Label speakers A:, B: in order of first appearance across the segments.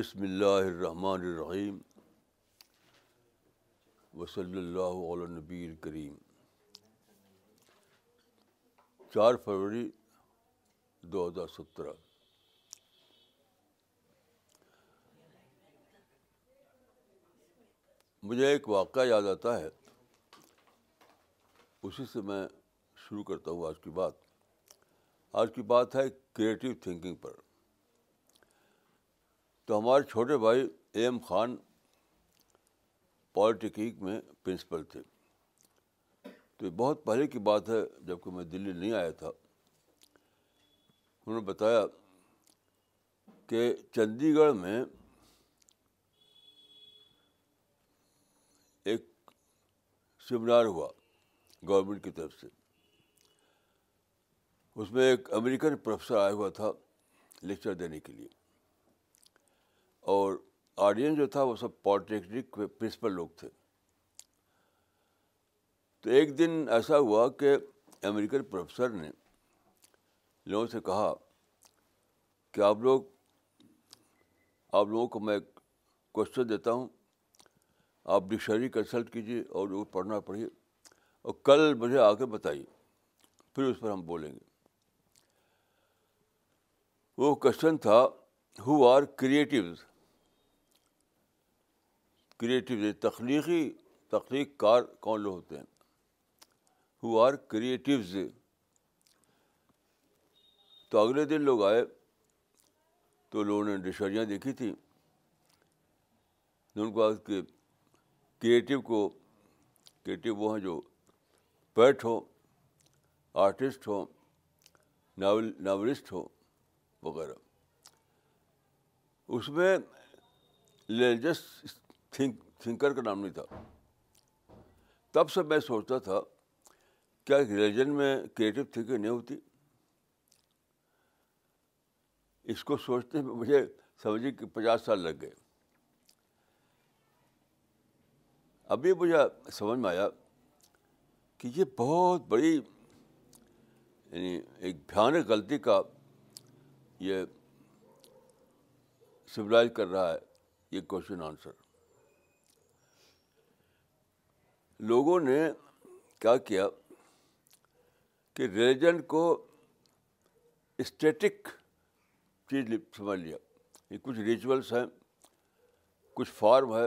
A: بسم اللہ الرحمن الرحیم وصلی اللہ علیہ نبی الکریم چار فروری دو ہزار سترہ مجھے ایک واقعہ یاد آتا ہے اسی سے میں شروع کرتا ہوں آج کی بات آج کی بات ہے کریٹیو تھنکنگ پر تو ہمارے چھوٹے بھائی اے ایم خان پالیٹیکنک میں پرنسپل تھے۔ تو یہ بہت پہلے کی بات ہے جبکہ میں دلی نہیں آیا تھا۔ انہوں نے بتایا کہ چندی گڑھ میں ایک سیمینار ہوا گورنمنٹ کی طرف سے۔ اس میں ایک امریکن پروفیسر آیا ہوا تھا لیکچر دینے کے لیے۔ اور آڈینس جو تھا وہ سب پالیٹیکنک پرنسپل لوگ تھے۔ تو ایک دن ایسا ہوا کہ امریکن پروفیسر نے لوگوں سے کہا کہ آپ لوگ، آپ لوگوں کو میں کوشچن دیتا ہوں۔ آپ ڈکشنری کنسلٹ کیجیے اور وہ پڑھنا پڑھیے اور کل مجھے آ کے بتائیے، پھر اس پر ہم بولیں گے۔ وہ کوشچن تھا ہو آر کریٹیوز کریٹیو یعنی تخلیقی، تخلیق کار کون لوگ ہوتے ہیں؟ ہو آر کریٹیوز تو اگلے دن لوگ آئے تو لوگوں نے ڈکشنریاں دیکھی تھیں۔ ان کو کہ کریٹیو کو کریٹیو وہ ہیں جو پیٹ ہوں آرٹسٹ ہوں ناول ناولسٹ ہوں، وغیرہ۔ اس میں ریلیجس تھنک تھنکر کا نام نہیں تھا۔ تب سے میں سوچتا تھا، کیا ریلیجن میں کریٹیو تھنکنگ نہیں ہوتی؟ اس کو سوچنے میں مجھے سمجھے کہ پچاس سال لگ گئے۔ ابھی مجھے سمجھ میں آیا کہ یہ بہت بڑی یعنی ایک بھیانک غلطی کا یہ سولائز کر رہا ہے، یہ کوشچن آنسر۔ لوگوں نے کیا کیا کہ ریلیجن کو اسٹیٹک چیز سمجھ لیا۔ یہ کچھ ریچولس ہیں، کچھ فارم ہے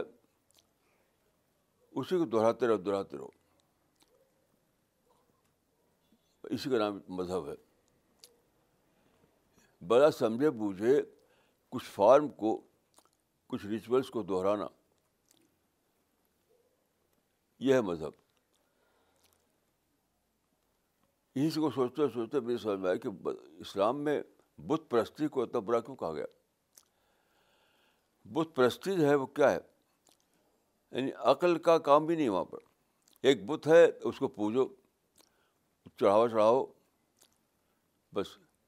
A: اسی کو دہراتے رہو دہراتے رہو۔ اسی کا نام مذہب ہے۔ بڑا سمجھے بوجھے کچھ فارم کو، کچھ ریچولس کو دہرانا۔ یہ ہے مذہب۔ اسی کو سوچتے سوچتے مجھے سمجھ میں آیا کہ اسلام میں بت پرستی کو اتنا برا کیوں کہا گیا؟ بت پرستی جو ہے وہ کیا ہے؟ یعنی عقل کا کام بھی نہیں وہاں پر۔ ایک بت ہے، اس کو پوجو، چڑھاوا چڑھاؤ، بس۔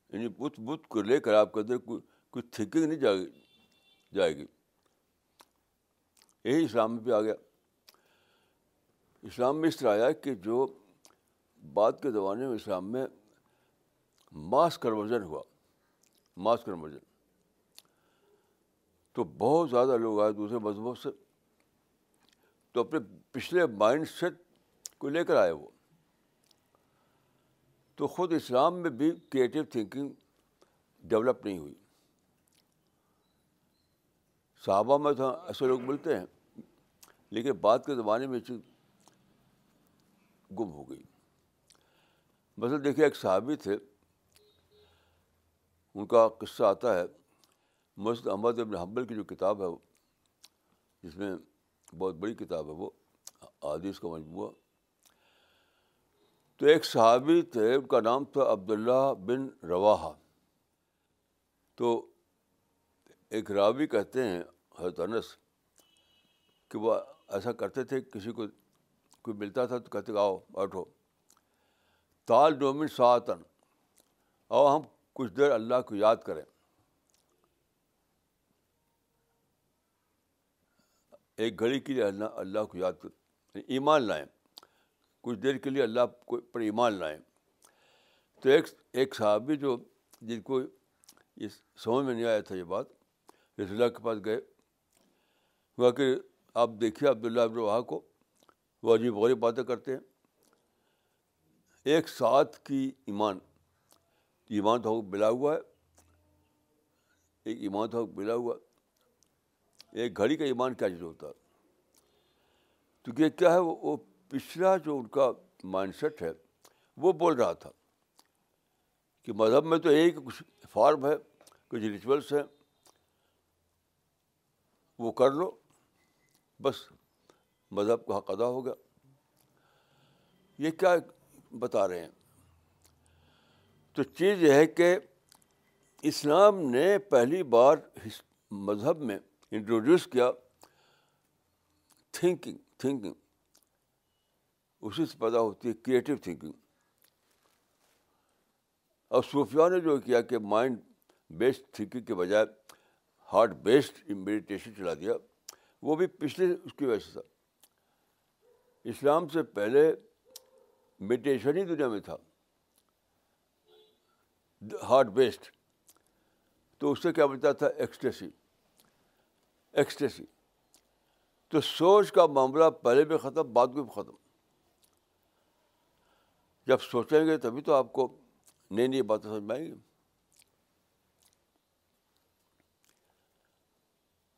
A: یعنی بت بت کو لے کر آپ کے اندر کوئی کوئی تھنکنگ نہیں جائے جائے گی۔ یہی اسلام میں بھی آ گیا۔ اسلام میں اس طرح آیا کہ جو بعد کے زمانے میں اسلام میں ماس کنورژن ہوا ماس کنورژن۔ تو بہت زیادہ لوگ آئے دوسرے مذہبوں سے، تو اپنے پچھلے مائنڈ سیٹ کو لے کر آئے وہ۔ تو خود اسلام میں بھی کریٹیو تھنکنگ ڈیولپ نہیں ہوئی۔ صحابہ میں تو ایسے لوگ ملتے ہیں، لیکن بعد کے زمانے میں گم ہو گئی۔ مثلاً دیکھیے، ایک صحابی تھے، ان کا قصہ آتا ہے، مسجد احمد ابن حنبل کی جو کتاب ہے وہ، جس میں بہت بڑی کتاب ہے وہ حدیث کا مجموعہ۔ تو ایک صحابی تھے، ان کا نام تھا عبداللہ بن روا تو ایک راوی کہتے ہیں، حضرت انس، کہ وہ ایسا کرتے تھے، کسی کو کوئی ملتا تھا تو کہتے آؤ، بیٹھو۔ تال ڈومن ساتن۔ اور ہم کچھ دیر اللہ کو یاد کریں۔ ایک گھڑی کے لیے اللہ اللہ کو یاد کر یعنی ایمان لائیں۔ کچھ دیر کے لیے اللہ کو پر ایمان لائیں۔ تو ایک ایک صحابی جو، جن کو یہ سمجھ میں نہیں آیا تھا یہ بات، رسول اللہ کے پاس گئے۔ ہوا کہ آپ دیکھیے عبداللہ ابن روا کو۔ وہ عجیب غریب باتیں کرتے ہیں۔ ایک ساتھ کی ایمان ایمان تو ملا ہوا ہے۔ ایک ایمان تو ملا ہوا ایک گھڑی کا ایمان کیا چیز ہوتا ہے؟ تو یہ کیا ہے؟ وہ پچھلا جو ان کا مائنڈ سیٹ ہے، وہ بول رہا تھا کہ مذہب میں تو ایک کچھ فارم ہے، کچھ ریچولس ہیں۔ وہ کر لو، بس مذہب کا حق ادا ہو گیا۔ یہ کیا بتا رہے ہیں؟ تو چیز یہ ہے کہ اسلام نے پہلی بار مذہب میں انٹروڈیوس کیا تھنکنگ تھنکنگ۔ اسی سے پیدا ہوتی ہے کریٹیو تھنکنگ۔ اور صوفیہ نے جو کیا کہ مائنڈ بیسڈ تھنکنگ کے بجائے ہارٹ بیسڈ میڈیٹیشن چلا دیا۔ وہ بھی پچھلے اس کی وجہ سے تھا۔ اسلام سے پہلے میڈیٹیشن ہی دنیا میں تھا۔ ہارٹ بیسڈ تو اس سے کیا بنتا تھا؟ ایکسٹریسی ایکسٹریسی تو سوچ کا معاملہ پہلے بھی ختم، بعد میں بھی ختم۔ جب سوچیں گے تبھی تو آپ کو نئی نئی باتیں سمجھ میں آئیں گی۔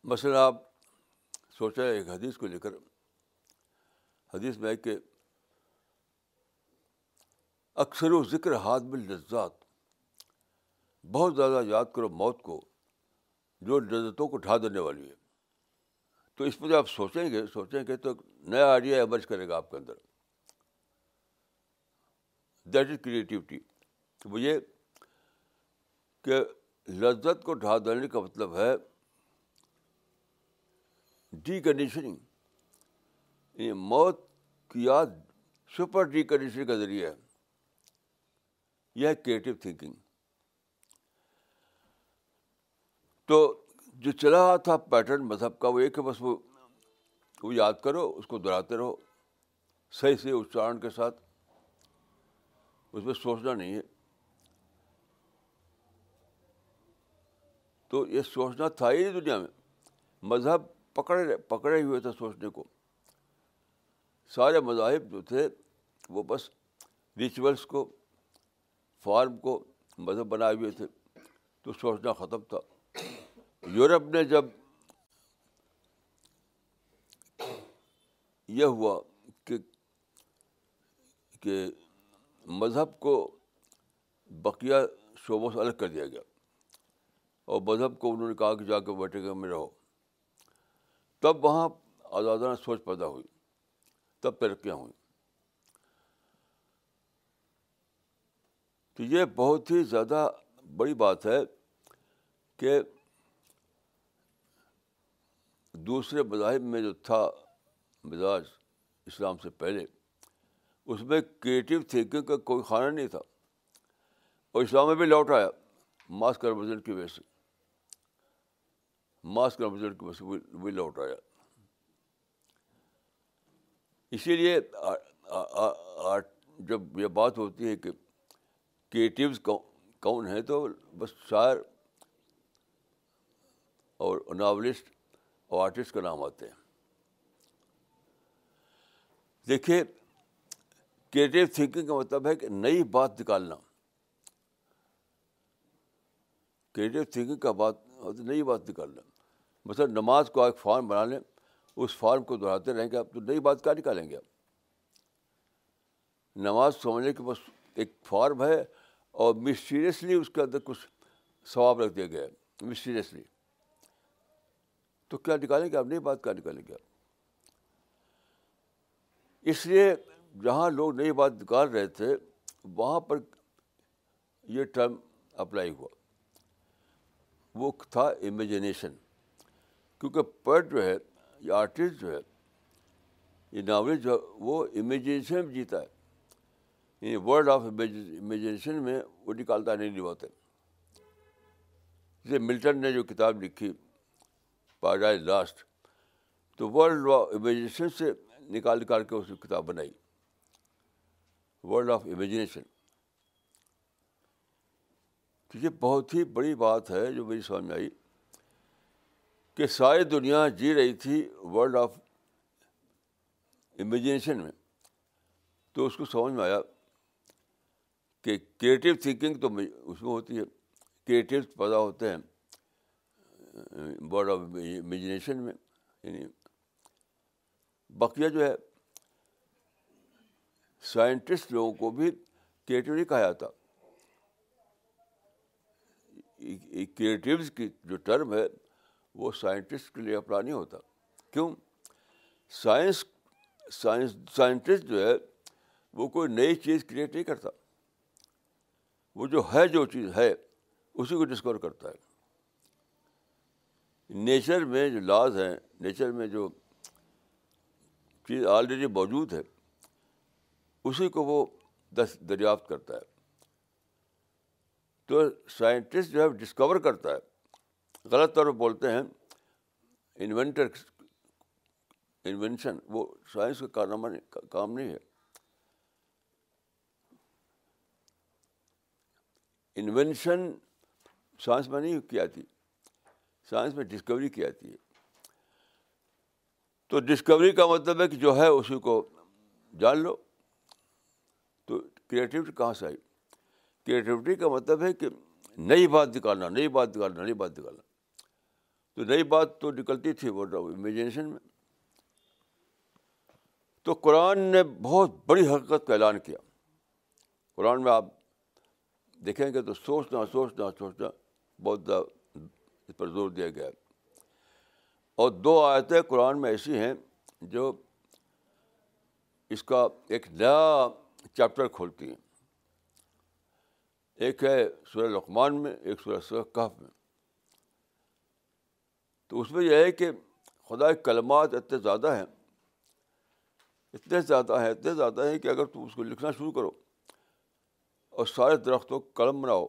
A: مثلاً آپ سوچیں ایک حدیث کو لے کر۔ حدیث میں کہ اکثر و ذکر ہاتھ میں لذات بہت زیادہ یاد کرو موت کو جو لذتوں کو ڈھا دینے والی ہے۔ تو اس پہ جب آپ سوچیں گے سوچیں گے تو نیا آئیڈیا ایمرج کرے گا آپ کے اندر۔ That is creativity. وہ یہ کہ لذت کو ڈھا دینے کا مطلب ہے ڈی کنڈیشننگ۔ موت کی یاد سپر ڈی کنڈیشننگ کا ذریعہ ہے۔ یہ ہے کریٹو تھنکنگ تو جو چلا رہا تھا پیٹرن مذہب کا وہ ایک ہے، بس وہ وہ یاد کرو، اس کو دہراتے رہو۔ صحیح سے اچارن کے ساتھ۔ اس میں سوچنا نہیں ہے۔ تو یہ سوچنا تھا ہی دنیا میں۔ مذہب پکڑے پکڑے ہوئے تھے سوچنے کو۔ سارے مذاہب جو تھے، وہ بس ریچولس کو فارم کو مذہب بنائے ہوئے تھے۔ تو سوچنا ختم تھا۔ یورپ نے جب یہ ہوا کہ کہ مذہب کو بقیہ شعبوں سے الگ کر دیا گیا اور مذہب کو انہوں نے کہا کہ جا کے بیٹھے گا، میں رہو۔ تب وہاں آزادانہ سوچ پیدا ہوئی۔ تب ترقیاں ہوئیں تو یہ بہت ہی زیادہ بڑی بات ہے کہ دوسرے مذاہب میں جو تھا مزاج اسلام سے پہلے، اس میں کریٹیو تھنکنگ کا کوئی خانہ نہیں تھا اور اسلام میں بھی لوٹ آیا ماس کربزن کی وجہ سے۔ ماس کربزن کی وجہ سے بھی لوٹ آیا۔ اسی لیے جب یہ بات ہوتی ہے کہ کریٹیوز کون ہیں تو بس شاعر اور ناولسٹ اور آرٹسٹ کا نام آتے ہیں۔ دیکھیے کریٹیو تھنکنگ کا مطلب ہے کہ نئی بات نکالنا۔ کریٹیو تھنکنگ کا بات، نئی بات نکالنا۔ مثلاً نماز کو ایک فارم بنا لیں۔ اس فارم کو دہراتے رہیں گے آپ تو نئی بات کیا نکالیں گے؟ آپ نماز سمجھنے کے بس ایک فارم ہے اور مسٹیریسلی اس کے اندر کچھ ثواب رکھ دیا گیا ہے مسٹیریسلی تو کیا نکالیں گے؟ آپ نئی بات کیا نکالیں گے؟ آپ اس لیے جہاں لوگ نئی بات نکال رہے تھے، وہاں پر یہ ٹرم اپلائی ہوا۔ وہ تھا امیجنیشن کیونکہ پوئٹ جو ہے یہ آرٹسٹ جو ہے، یہ ناول جو ہے، وہ امیجنیشن میں جیتا ہے۔ یعنی ورلڈ آف امیجنیشن میں وہ نکالتا نہیں نہیں جیسے ملٹن نے جو کتاب لکھی پیراڈائز لاسٹ تو ورلڈ آف امیجنیشن سے نکال نکال کے اس کتاب بنائی۔ ورلڈ آف امیجنیشن تو یہ بہت ہی بڑی بات ہے جو میری سمجھ میں آئی۔ کہ ساری دنیا جی رہی تھی ورلڈ آف امیجنیشن میں۔ تو اس کو سمجھ میں آیا کہ کریٹیو تھنکنگ تو اس میں ہوتی ہے۔ کریٹیو پیدا ہوتے ہیں ورلڈ آف امیجنیشن میں یعنی بقیہ جو ہے سائنٹسٹ لوگوں کو بھی کریٹیو نہیں کہا جاتا۔ کریٹیوز کی جو ٹرم ہے وہ سائنٹسٹ کے لیے اپنا نہیں ہوتا۔ کیوں؟ سائنس سائنس سائنٹسٹ جو ہے، وہ کوئی نئی چیز کریٹ نہیں کرتا۔ وہ جو ہے، جو چیز ہے، اسی کو ڈسکور کرتا ہے۔ نیچر میں جو لاز ہیں نیچر میں جو چیز آلریڈی موجود ہے، اسی کو وہ دس، دریافت کرتا ہے۔ تو سائنٹسٹ جو ہے ڈسکور کرتا ہے۔ غلط طور پہ بولتے ہیں انوینٹر انوینشن وہ سائنس کا کارنامہ کام نہیں ہے۔ انوینشن سائنس میں نہیں کی آتی سائنس میں ڈسکوری کی جاتی ہے۔ تو ڈسکوری کا مطلب ہے کہ جو ہے اسی کو جان لو۔ تو کریٹیوٹی کہاں سے آئی؟ کریٹیوٹی کا مطلب ہے کہ نئی بات نکالنا نئی بات نکالنا نئی بات نکالنا تو نئی بات تو نکلتی تھی وہ امیجنیشن میں۔ تو قرآن نے بہت بڑی حقیقت کا اعلان کیا۔ قرآن میں آپ دیکھیں گے تو سوچنا سوچنا سوچنا بہت اس پر زور دیا گیا۔ اور دو آیتیں قرآن میں ایسی ہیں جو اس کا ایک نیا چیپٹر کھولتی ہیں۔ ایک ہے سورہ لقمان میں، ایک سورہ سورہ کہف میں۔ تو اس میں یہ ہے کہ خدا کے کلمات اتنے زیادہ ہیں، اتنے زیادہ ہیں، اتنے زیادہ ہیں کہ اگر تم اس کو لکھنا شروع کرو اور سارے درختوں کو قلم بناؤ،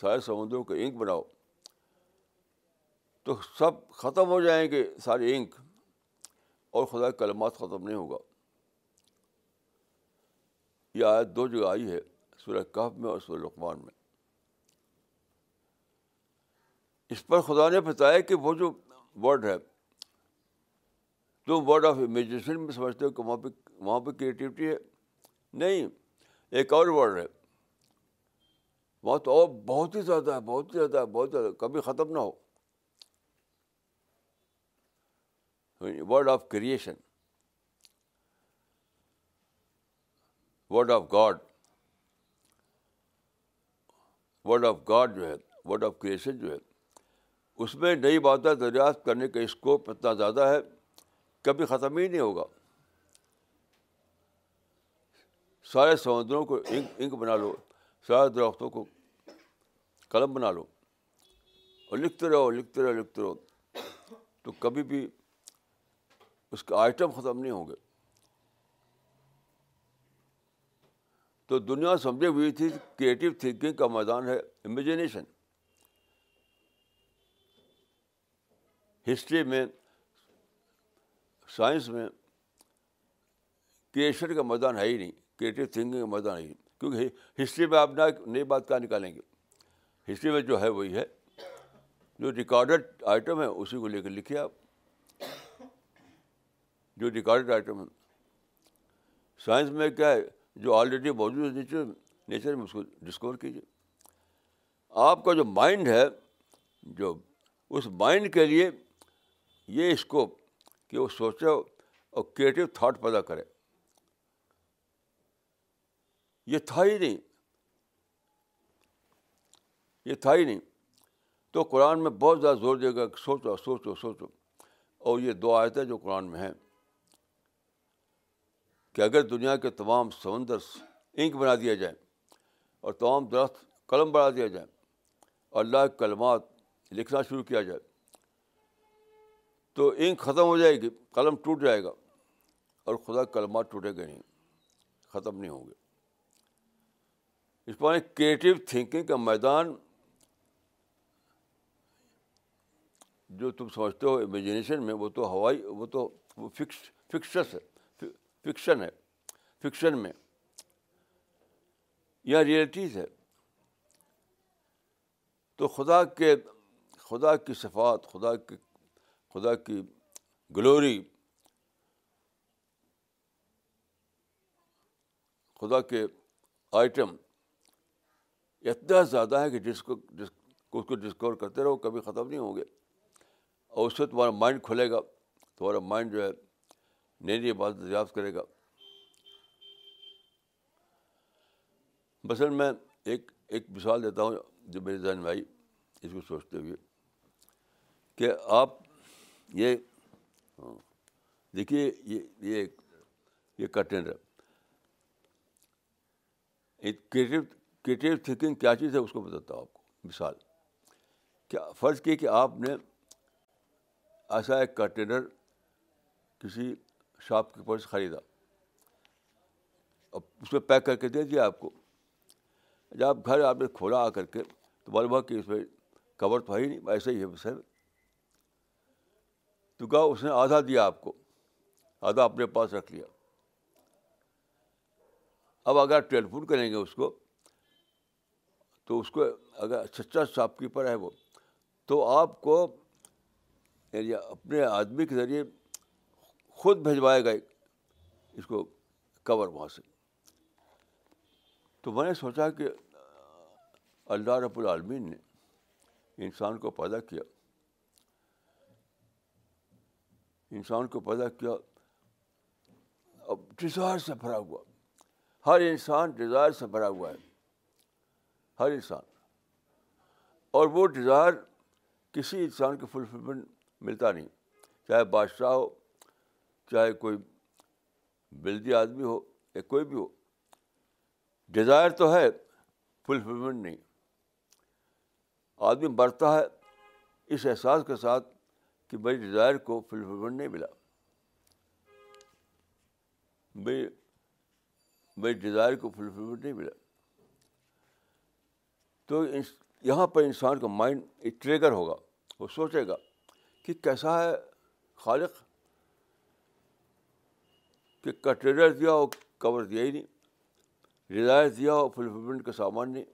A: سارے سمندروں کو اینک بناؤ، تو سب ختم ہو جائیں گے سارے اینک اور خدا کے کلمات ختم نہیں ہوگا۔ یہ آیت دو جگہ آئی ہے، سورہ کہف میں اور سورہ لقمان میں۔ اس پر خدا نے بتایا کہ وہ جو ورڈ ہے تم ورڈ آف امیجنیشن میں سمجھتے ہو کہ وہاں پہ وہاں پہ کریٹیوٹی ہے۔ نہیں، ایک اور ورڈ ہے۔ وہاں تو اور بہت ہی زیادہ ہے، بہت ہی زیادہ ہے، بہت زیادہ کبھی ختم نہ ہو۔ Word of creation word of God word of God جو ہے ورڈ آف کریشن جو ہے۔ اس میں نئی باتیں دریافت کرنے کا اسکوپ اتنا زیادہ ہے، کبھی ختم ہی نہیں ہوگا۔ سارے سمندروں کو انک انک بنا لو، سارے درختوں کو قلم بنا لو۔ اور لکھتے رہو لکھتے رہو لکھتے رہو۔ تو کبھی بھی اس کا آئٹم ختم نہیں ہوں گے۔ تو دنیا سمجھے ہوئی تھی کریٹیو تھنکنگ کا میدان ہے امیجنیشن ہسٹری میں، سائنس میں کریشن کا میدان ہے ہی نہیں، کریٹیو تھنکنگ کا میدان ہے ہی کیونکہ ہسٹری میں آپ نئی بات کہاں نکالیں گے؟ ہسٹری میں جو ہے وہی ہے۔ جو ریکارڈڈ آئٹم ہے اسی کو لے کے لکھیے آپ۔ جو ریکارڈڈ آئٹم ہے سائنس میں کیا ہے؟ جو آلریڈی موجود ہے نیچر نیچر میں اس کو ڈسکور کیجیے۔ آپ کا جو مائنڈ ہے، جو اس مائنڈ کے لیے یہ اسکوپ کہ وہ سوچے اور کریٹیو تھاٹ پیدا کرے۔ یہ تھا ہی نہیں۔ یہ تھا ہی نہیں۔ تو قرآن میں بہت زیادہ زور دے گا کہ سوچو سوچو سوچو۔ اور یہ دو آیتیں جو قرآن میں ہیں کہ اگر دنیا کے تمام سمندر انک بنا دیا جائے اور تمام درخت قلم بنا دیا جائے اور اللہ کے کلمات لکھنا شروع کیا جائے۔ تو انک ختم ہو جائے گی، قلم ٹوٹ جائے گا اور خدا کلمات ٹوٹے گا نہیں، ختم نہیں ہوں گے۔ اس پر کریٹیو تھنکنگ کا میدان جو تم سمجھتے ہو امیجنیشن میں، وہ تو ہوائی، وہ تو وہ فکس فکسس ہے فکشن ہے فکشن میں۔ یا ریئلٹیز ہے۔ تو خدا کے، خدا کی صفات، خدا کی خدا کی گلوری خدا کے آئٹم اتنا زیادہ ہے کہ جس کو جس کو اس کو ڈسکور کرتے رہو، کبھی ختم نہیں ہوں گے۔ اور اس سے تمہارا مائنڈ کھلے گا، تمہارا مائنڈ جو ہے نئی نئی بات دریافت کرے گا۔ مثلاً میں ایک ایک مثال دیتا ہوں جو میرے ذہن میں آئی، اس کو سوچتے ہوئے، کہ آپ یہ ہاں۔ دیکھیے یہ یہ یہ کنٹینر کریٹو کریٹیو تھنکنگ کیا چیز ہے اس کو بتاتا ہوں آپ کو۔ مثال، کیا فرض کی کہ آپ نے ایسا ایک کنٹینر کسی شاپ کیپر سے خریدا۔ اب اس میں پیک کر کے دے دیا آپ کو۔ جب آپ گھر آپ نے کھولا آ کر کے تو معلوم کہ اس میں کور تو ہے ہی نہیں، ایسا ہی ہے۔ بس تو کہا اس نے آدھا دیا آپ کو، آدھا اپنے پاس رکھ لیا۔ اب اگر ٹیلی فون کریں گے اس کو، تو اس کو اگر سچا شاپ کیپر ہے وہ، تو آپ کو یعنی اپنے آدمی کے ذریعے خود بھجوائے گا اس کو کور وہاں سے۔ تو میں نے سوچا کہ اللہ رب العالمین نے انسان کو پیدا کیا۔ انسان کو پیدا کیا، اب ڈیزائر سے بھرا ہوا۔ ہر انسان ڈیزائر سے بھرا ہوا ہے۔ ہر انسان۔ اور وہ ڈیزائر کسی انسان کو فلفلمنٹ ملتا نہیں۔ چاہے بادشاہ ہو، چاہے کوئی بلدی آدمی ہو، یا کوئی بھی ہو۔ ڈیزائر تو ہے فلفلمنٹ نہیں۔ آدمی بڑھتا ہے، اس احساس کے ساتھ کہ میری ڈیزائر کو فلفلمنٹ نہیں ملا۔ میری میری ڈیزائر کو فلفلمنٹ نہیں ملا۔ تو یہاں پر انسان کا مائنڈ ایک ٹریگر ہوگا، وہ سوچے گا کہ کیسا ہے خالق، کہ کٹریڈر دیا ہو کور دیا ہی نہیں، رضایت دیا ہو فلفلمنٹ کا سامان نہیں۔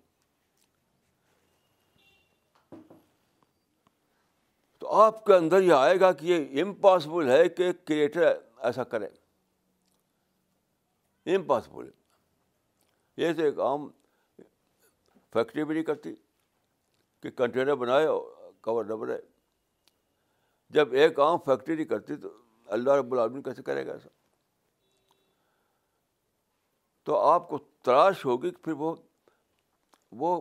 A: تو آپ کے اندر یہ آئے گا کہ یہ امپاسبل ہے کہ کریٹر ایسا کرے۔ امپاسبل ہے یہ تو ایک عام فیکٹری بھی نہیں کرتی کہ کنٹینر بنائے اور کور نہ بنائے۔ جب ایک عام فیکٹری نہیں کرتی تو اللہ رب العالمین کیسے کرے گا ایسا؟ تو آپ کو تلاش ہوگی کہ پھر وہ وہ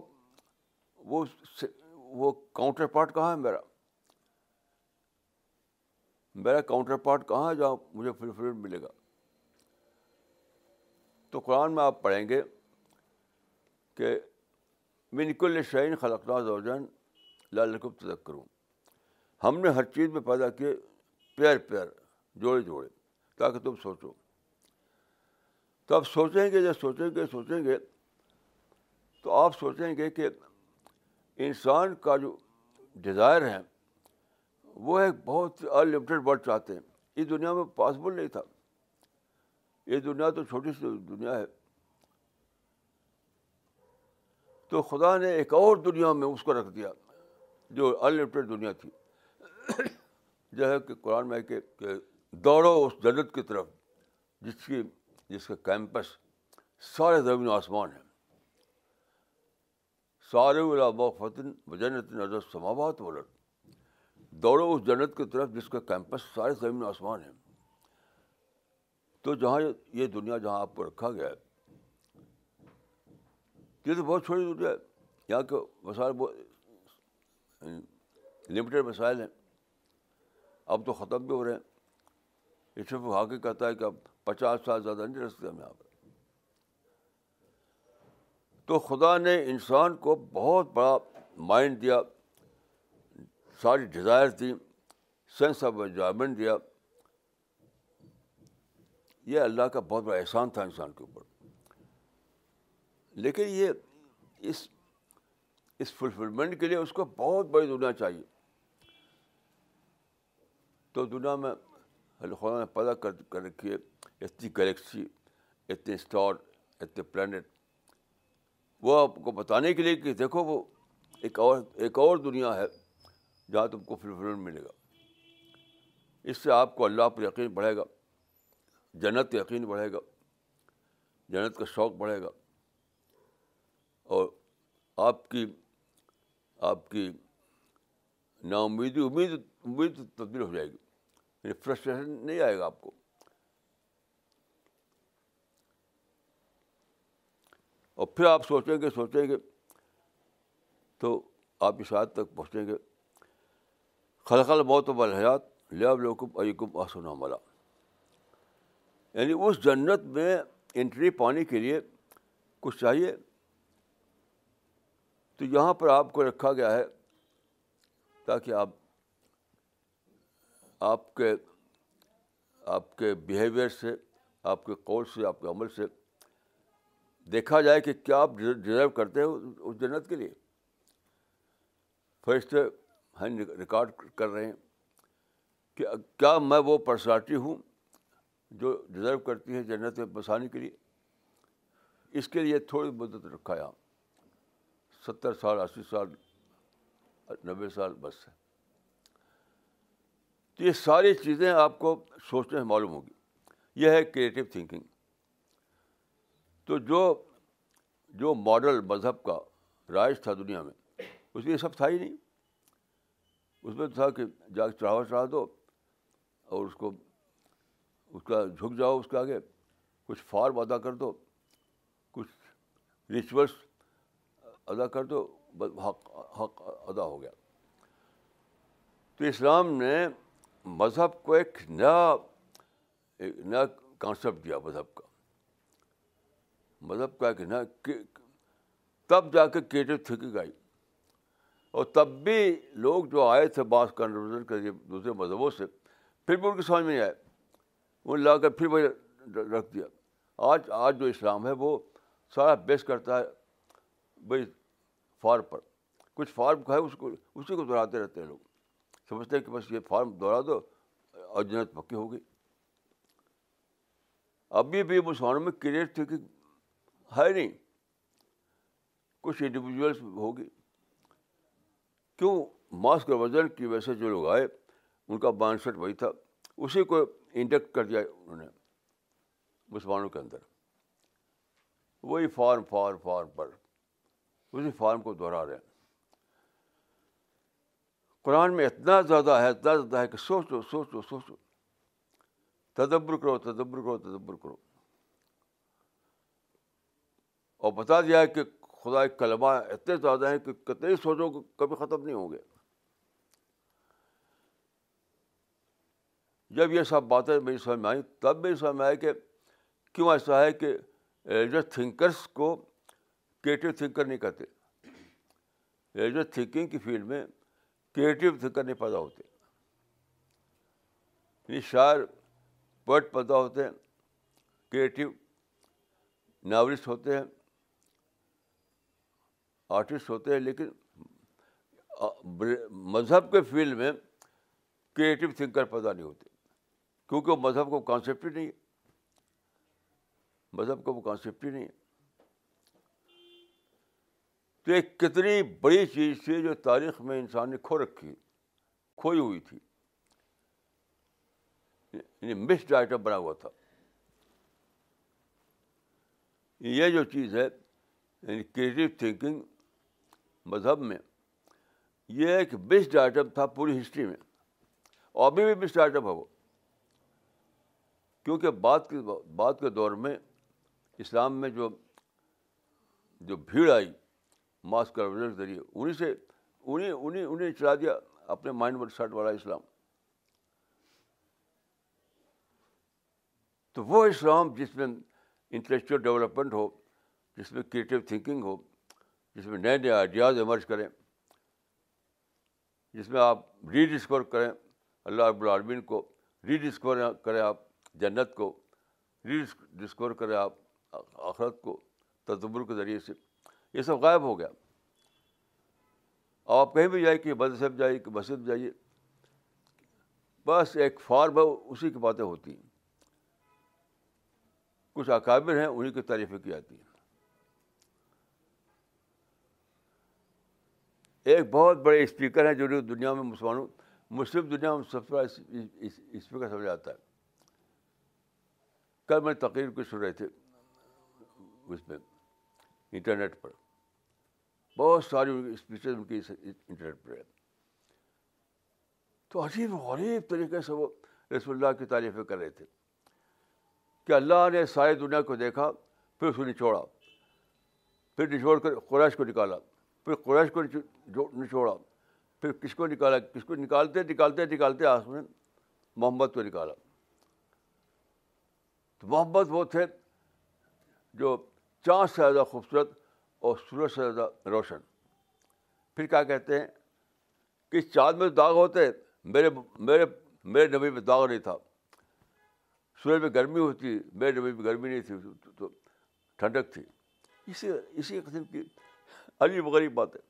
A: وہ وہ کاؤنٹر پارٹ کہاں ہے میرا؟ میرا کاؤنٹر پارٹ کہاں ہے جہاں مجھے فلفلمنٹ ملے گا؟ تو قرآن میں آپ پڑھیں گے کہ منکل شعین خلقنا زوجن لالکب تدک کروں ہم نے ہر چیز میں پیدا کیے پیئر پیئر جوڑے جوڑے، تاکہ تم سوچو۔ تو آپ سوچیں گے جب سوچیں گے سوچیں گے۔ تو آپ سوچیں گے کہ انسان کا جو ڈیزائر ہے وہ ایک بہت ان لمیٹیڈ ورڈ چاہتے ہیں۔ اس دنیا میں پاسبل نہیں تھا۔ یہ دنیا تو چھوٹی سی دنیا ہے۔ تو خدا نے ایک اور دنیا میں اس کو رکھ دیا جو ان لمیٹیڈ دنیا تھی۔ جو ہے کہ قرآن میں کہ دوڑو اس جنت کی طرف، جس کی جس کا کیمپس سارے زمین آسمان ہیں۔ سارے فتن جنت نظر، سماوات بولٹ دوڑو اس جنت کی طرف جس کا کیمپس سارے زمین آسمان ہیں۔ تو جہاں یہ دنیا جہاں آپ کو رکھا گیا ہے، یہ تو بہت چھوٹی دنیا ہے۔ یہاں کے مسائل بہت لمیٹیڈ مسائل ہیں۔ اب تو ختم بھی ہو رہے ہیں۔ اس میں حاقی کہتا ہے کہ اب پچاس سال زیادہ نہیں رستے ہم یہاں پر۔ تو خدا نے انسان کو بہت بڑا مائنڈ دیا۔ ساری ڈیزائر دی سینس آف انجوائمنٹ دیا، یہ اللہ کا بہت بڑا احسان تھا انسان کے اوپر۔ لیکن یہ اس اس فلفلمنٹ کے لیے اس کو بہت بڑی دنیا چاہیے۔ تو دنیا میں خدا نے پیدا کر کر رکھی ہے اتنی گلیکسی اتنے اسٹار اتنے پلانٹ وہ آپ کو بتانے کے لیے کہ دیکھو وہ ایک اور ایک اور دنیا ہے۔ جہاں تم کو فلفلمنٹ ملے گا۔ اس سے آپ کو اللہ پر یقین بڑھے گا، جنت یقین بڑھے گا، جنت کا شوق بڑھے گا۔ اور آپ کی آپ کی نا امیدی امید امید تبدیل ہو جائے گی۔ یعنی فرسٹریشن نہیں آئے گا آپ کو۔ اور پھر آپ سوچیں گے سوچیں گے تو آپ اس حد تک پہنچیں گے۔ خلقل بہت و حیات لیاب لوکم ایکم آسن عملہ یعنی اس جنت میں انٹری پانے کے لیے کچھ چاہیے تو یہاں پر آپ کو رکھا گیا ہے تاکہ آپ آپ کے آپ کے بیہیویئر سے، آپ کے قول سے، آپ کے عمل سے دیکھا جائے کہ کیا آپ ڈیزرو کرتے ہیں اس جنت کے لیے۔ فرشتے ہیں ریکارڈ کر رہے ہیں کہ کیا میں وہ پرسنالٹی ہوں جو ڈیزرو کرتی ہے جنت میں بسانے کے لیے؟ اس کے لیے تھوڑی مدت رکھا یہاں ستر سال، اسی سال نبے سال بس ہے۔ تو یہ ساری چیزیں آپ کو سوچنے میں معلوم ہوگی۔ یہ ہے کریٹیو تھنکنگ تو جو جو ماڈل مذہب کا رائج تھا دنیا میں، اس میں یہ سب تھا ہی نہیں۔ اس میں تھا کہ جا کے چڑھاوا چڑھا دو اور اس کو اس کا جھک جاؤ اس کے آگے، کچھ فارم ادا کر دو، کچھ ریچولس ادا کر دو حق حق ادا ہو گیا۔ تو اسلام نے مذہب کو ایک نیا ایک نیا کانسیپٹ دیا مذہب کا۔ مذہب کا ایک نیا، تب جا کے کریٹو تھنکنگ آئی۔ اور تب بھی لوگ جو آئے تھے بعض کنورژن کے دوسرے مذہبوں سے، پھر بھی ان کی سمجھ میں نہیں آئے وہ لا کر پھر وہی رکھ دیا۔ آج آج جو اسلام ہے وہ سارا بیس کرتا ہے بھائی فارم پر۔ کچھ فارم کا ہے، اس کو، اسی کو دہراتے رہتے ہیں لوگ۔ سمجھتے ہیں کہ بس یہ فارم دوہرا دو، اور جنت پکی ہوگی۔ ابھی بھی مسلمانوں میں کریٹ تھنکنگ ہے نہیں۔ کچھ انڈیویجولس ہوگی۔ کیوں ماسک وزن کی وجہ سے جو لوگ آئے، ان کا مائنڈ سیٹ وہی تھا، اسی کو انڈکٹ کر دیا انہوں نے، مسلمانوں کے اندر۔ وہی فارم فارم فارم پر، اسی فارم کو دوہرا رہے ہیں۔ قرآن میں اتنا زیادہ ہے، اتنا زیادہ ہے کہ سوچو سوچو سوچو۔ تدبر کرو تدبر کرو تدبر کرو۔ اور بتا دیا ہے کہ خدا کلمہ اتنے زیادہ ہیں کہ کتنے سوچو کبھی ختم نہیں ہوں گے۔ جب یہ سب باتیں میری سمجھ میں آئیں، تب میری سمجھ میں آئی کہ کیوں ایسا ہے کہ ریلیجس تھنکرس کو کریٹیو تھنکر نہیں کہتے۔ ریلیجس تھنکنگ کی فیلڈ میں کریٹیو تھنکر نہیں پیدا ہوتے۔ یعنی شاعر پوئٹ پیدا ہوتے ہیں کریٹیو ناولسٹ ہوتے ہیں۔ آرٹسٹ ہوتے ہیں، لیکن مذہب کے فیلڈ میں کریٹیو تھنکر پیدا نہیں ہوتے، کیونکہ وہ مذہب کو کانسیپٹ ہی نہیں ہے۔ مذہب کا وہ کانسیپٹ ہی نہیں ہے۔ تو ایک کتنی بڑی چیز تھی جو تاریخ میں انسان نے کھو رکھی، کھوئی ہوئی تھی۔ یعنی مسڈ آئٹم بنا ہوا تھا۔ یہ جو چیز ہے یعنی کریٹیو تھنکنگ مذہب میں، یہ ایک بیسٹ آئٹم تھا پوری ہسٹری میں، اور ابھی بھی بیسٹ آئٹم ہے وہ۔ کیونکہ بعد کے بعد کے دور میں اسلام میں جو جو بھیڑ آئی ماس کنورژن کے ذریعے، انہیں سے، انہیں انہیں انہیں چلا دیا اپنے مائنڈ ورڈ سیٹ والا اسلام۔ تو وہ اسلام جس میں انٹلیکچوئل ڈیولپمنٹ ہو، جس میں کریٹیو تھنکنگ ہو جس میں نئے نئے آئیڈیاز ایمرج کریں، جس میں آپ ری ڈسکور کریں، اللہ رب العالمین کو ری ڈسکور کریں آپ، جنت کو ری ڈسکور کریں آپ، آخرت کو، تدبر کے ذریعے سے۔ یہ سب غائب ہو گیا۔ آپ کہیں بھی جائیں کہ مدرسے میں جائیے کہ مسجد جائیے، بس ایک فارم ہے، اسی کی باتیں ہوتی ہیں۔ کچھ اکابر ہیں انہیں کی تعریفیں کی جاتی ہیں۔ ایک بہت بڑے اسپیکر ہیں جو دنیا میں مسلمانوں، مسلم دنیا میں سب سے اس پہ کا سمجھ آتا ہے۔ کل میں تقریر کو سن رہے تھے اس میں، انٹرنیٹ پر۔ بہت ساری اسپیچز ان کی انٹرنیٹ پر ہے تو عجیب غریب طریقے سے وہ رسول اللہ کی تعریفیں کر رہے تھے۔ کہ اللہ نے ساری دنیا کو دیکھا، پھر اس کو نچوڑا۔ پھر نچوڑ کر قریش کو نکالا۔ پھر قریش کو نچوڑا۔ پھر کس کو نکالا؟ کس کو نکالتے نکالتے نکالتے آس میں محمد کو نکالا۔ تو محمد وہ تھے جو چاند سے زیادہ خوبصورت اور سورج سے زیادہ روشن۔ پھر کیا کہتے ہیں؟ کہ چاند میں داغ ہوتے؟ میرے میرے میرے نبی میں داغ نہیں تھا۔ سورج میں گرمی ہوتی، میرے نبی میں گرمی نہیں تھی تو ٹھنڈک تھی۔ اسی اسی قسم کی عجیب غریب بات ہے۔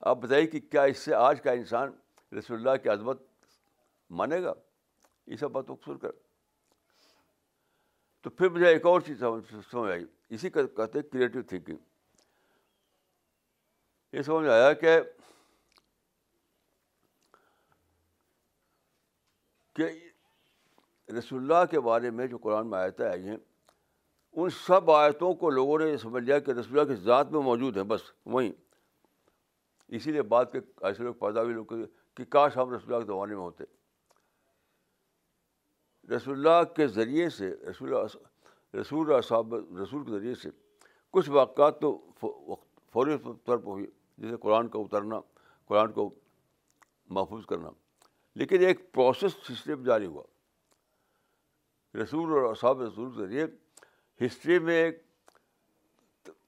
A: آپ بتائیے کہ کیا اس سے آج کا انسان رسول اللہ کی عظمت مانے گا؟ یہ سب بات اکثر کر تو پھر مجھے ایک اور چیز سمجھ آئی۔ اسی کا کہتے ہیں کریٹو تھنکنگ یہ سمجھ آیا کہ کہ رسول اللہ کے بارے میں جو قرآن میں آیتیں آئی ہیں ان سب آیتوں کو لوگوں نے یہ سمجھ لیا کہ رسول اللہ کی ذات میں موجود ہیں، بس وہیں۔ اسی لیے بات کے ایسے لوگ پیدا بھی لوگ کہ کاش ہم رسول اللہ کے زمانے میں ہوتے۔ رسول اللہ کے ذریعے سے، رسول رسول صاحب، رسول کے ذریعے سے کچھ واقعات تو فوری طور پر ہوئی، جیسے قرآن کا اترنا، قرآن کو محفوظ کرنا۔ لیکن ایک پروسیس سسٹم جاری ہوا۔ رسول اور صاحب رسول کے ذریعے ہسٹری میں ایک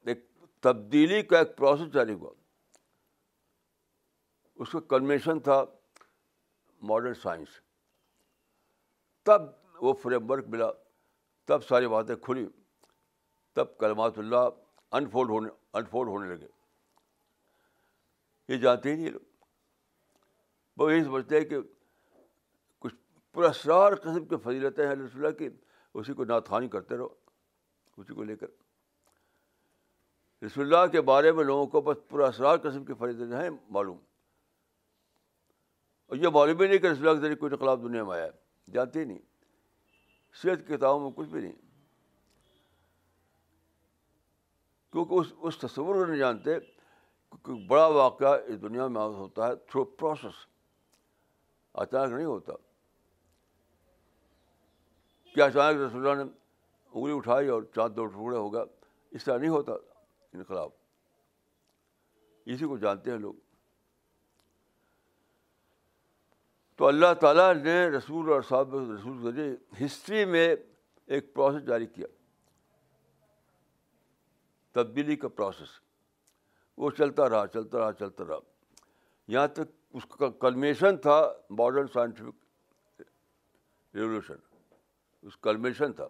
A: ایک تبدیلی کا ایک پروسیس جاری ہوا۔ اس کا کنوینشن تھا ماڈرن سائنس تب وہ فریم ورک ملا، تب ساری باتیں کھلی، تب کلمات اللہ انفولڈ ہونے انفولڈ ہونے لگے۔ یہ جانتے ہی نہیں لوگ۔ وہ یہی سمجھتے ہیں کہ کچھ پراسرار قسم کی فضیلتیں ہیں اللہ کی، اسی کو ناتخانی کرتے رہو۔ اسی کو لے کر۔ رسول اللہ کے بارے میں لوگوں کو بس پراسرار قسم کی فضیلتیں ہیں، معلوم۔ اور یہ معلوم ہی نہیں کہ رسول اللہ کے ذریعے کوئی انقلاب دنیا میں آیا ہے۔ جانتے ہی نہیں۔ صحت کی کتابوں میں کچھ بھی نہیں۔ کیونکہ اس اس تصور کو نہیں جانتے کہ بڑا واقعہ اس دنیا میں ہوتا ہے تھرو پروسیس اچانک نہیں ہوتا۔ کیا اچانک رسول اللہ نے انگلی اٹھائی اور چاند دو ٹکڑے ہوگا اس طرح نہیں ہوتا انقلاب۔ اسی کو جانتے ہیں لوگ۔ تو اللہ تعالیٰ نے رسول اور صاحب رسول کے ذریعے ہسٹری میں ایک پروسیس جاری کیا۔ تبدیلی کا پروسیس وہ چلتا رہا چلتا رہا چلتا رہا۔ یہاں تک اس کا کلمیشن تھا ماڈرن سائنٹیفک ریولیوشن اس کلمیشن تھا۔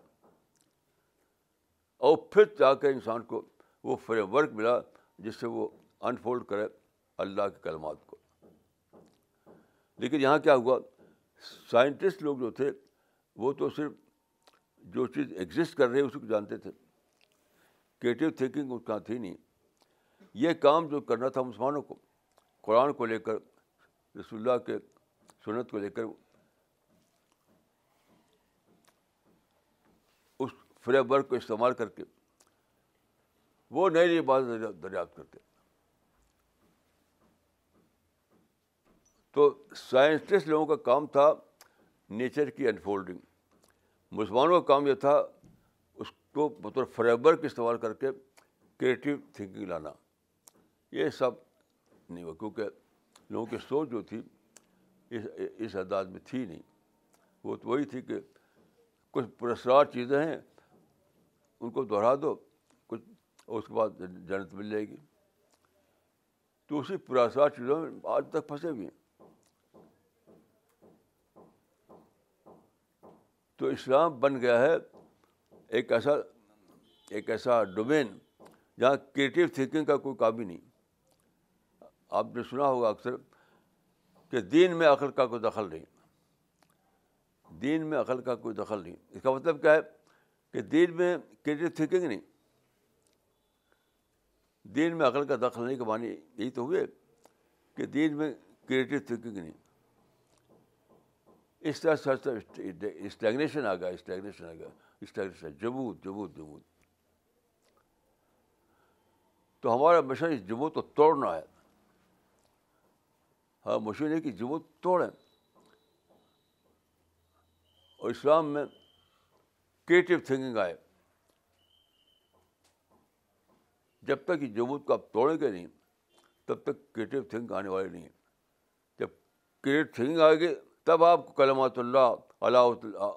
A: اور پھر جا کے انسان کو وہ فریم ورک ملا جس سے وہ انفولڈ کرے اللہ کے کلمات کو۔ لیکن یہاں کیا ہوا؟ سائنٹسٹ لوگ جو تھے، وہ تو صرف جو چیز ایگزسٹ کر رہے، اسی کو جانتے تھے۔ کریٹیو تھنکنگ اس کا تھی نہیں۔ یہ کام جو کرنا تھا مسلمانوں کو، قرآن کو لے کر، رسول اللہ کے سنت کو لے کر اس فریم ورک کو استعمال کر کے وہ نئی نئی بات دریافت کرتے تو سائنسسٹ لوگوں کا کام تھا نیچر کی انفولڈنگ۔ مسلمانوں کا کام یہ تھا اس کو بطور فریبر کا استعمال کر کے کریٹیو تھنکنگ لانا۔ یہ سب نہیں ہوا، کیونکہ لوگوں کی سوچ جو تھی، اس اس انداز میں تھی نہیں۔ وہ تو وہی تھی کہ کچھ پرسرار چیزیں ہیں ان کو دہرا دو، کچھ اور اس کے بعد جنت مل جائے گی۔ تو اسی پراسرار چیزوں میں آج تک پھنسے ہوئے ہیں۔ تو اسلام بن گیا ہے ایک ایسا ایک ایسا ڈومین جہاں کریٹیو تھنکنگ کا کوئی کام ہی نہیں۔ آپ نے سنا ہوگا اکثر کہ دین میں عقل کا کوئی دخل نہیں۔ دین میں عقل کا کوئی دخل نہیں۔ اس کا مطلب کیا ہے؟ کہ دین میں کریٹیو تھنکنگ نہیں۔ دین میں عقل کا دخل نہیں کے معنی یہی تو ہوئے کہ دین میں کریٹو تھنکنگ نہیں۔ اس طرح سے اسٹیگنیشن آ گیا اسٹیگنیشن آ گیا۔ اسٹیگنیشن جمود جمود جمود تو ہمارا مشن اس جمود کو توڑنا ہے۔ ہاں مشین ہے کہ جمود توڑیں۔ اور اسلام میں کریٹو تھنکنگ آئے جب تک یہ جمود کو آپ توڑیں گے نہیں تب تک کریٹو تھنک آنے والے نہیں ہیں جب کریٹو تھنکنگ آئے گی تب آپ کو کلمات اللہ علاء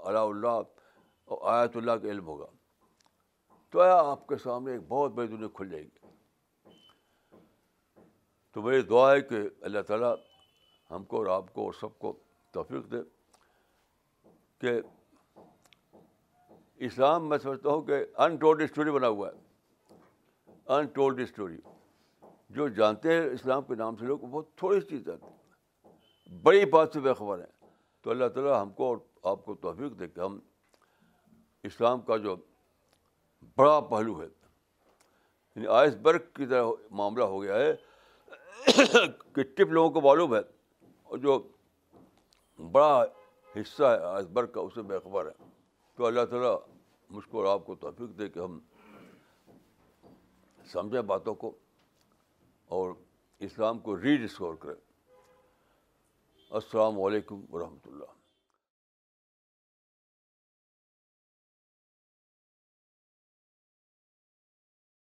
A: علاء اللہ اور آیت اللہ کا علم ہوگا تو آیا آپ کے سامنے ایک بہت بڑی دنیا کھل جائے گی تو میری دعا ہے کہ اللہ تعالیٰ ہم کو اور آپ کو اور سب کو توفیق دے کہ اسلام میں سمجھتا ہوں کہ انٹولڈ اسٹوری بنا ہوا ہے۔ انٹولڈ اسٹوری جو جانتے ہیں اسلام کے نام سے لوگ بہت تھوڑی سی چیز جانتے ہیں بڑی بات سے بے خبر ہیں۔ تو اللہ تعالیٰ ہم کو اور آپ کو توفیق دے کہ ہم اسلام کا جو بڑا پہلو ہے یعنی آئس برگ کی طرح معاملہ ہو گیا ہے۔ کہ ٹپ لوگوں کو معلوم ہے۔ اور جو بڑا حصہ ہے آئس برگ کا اسے بے خبر ہے تو اللہ تعالیٰ مجھ کو اور آپ کو توفیق دے کہ ہم سمجھیں باتوں کو اور اسلام کو ری ڈسکور کریں۔ السلام علیکم ورحمۃ اللہ۔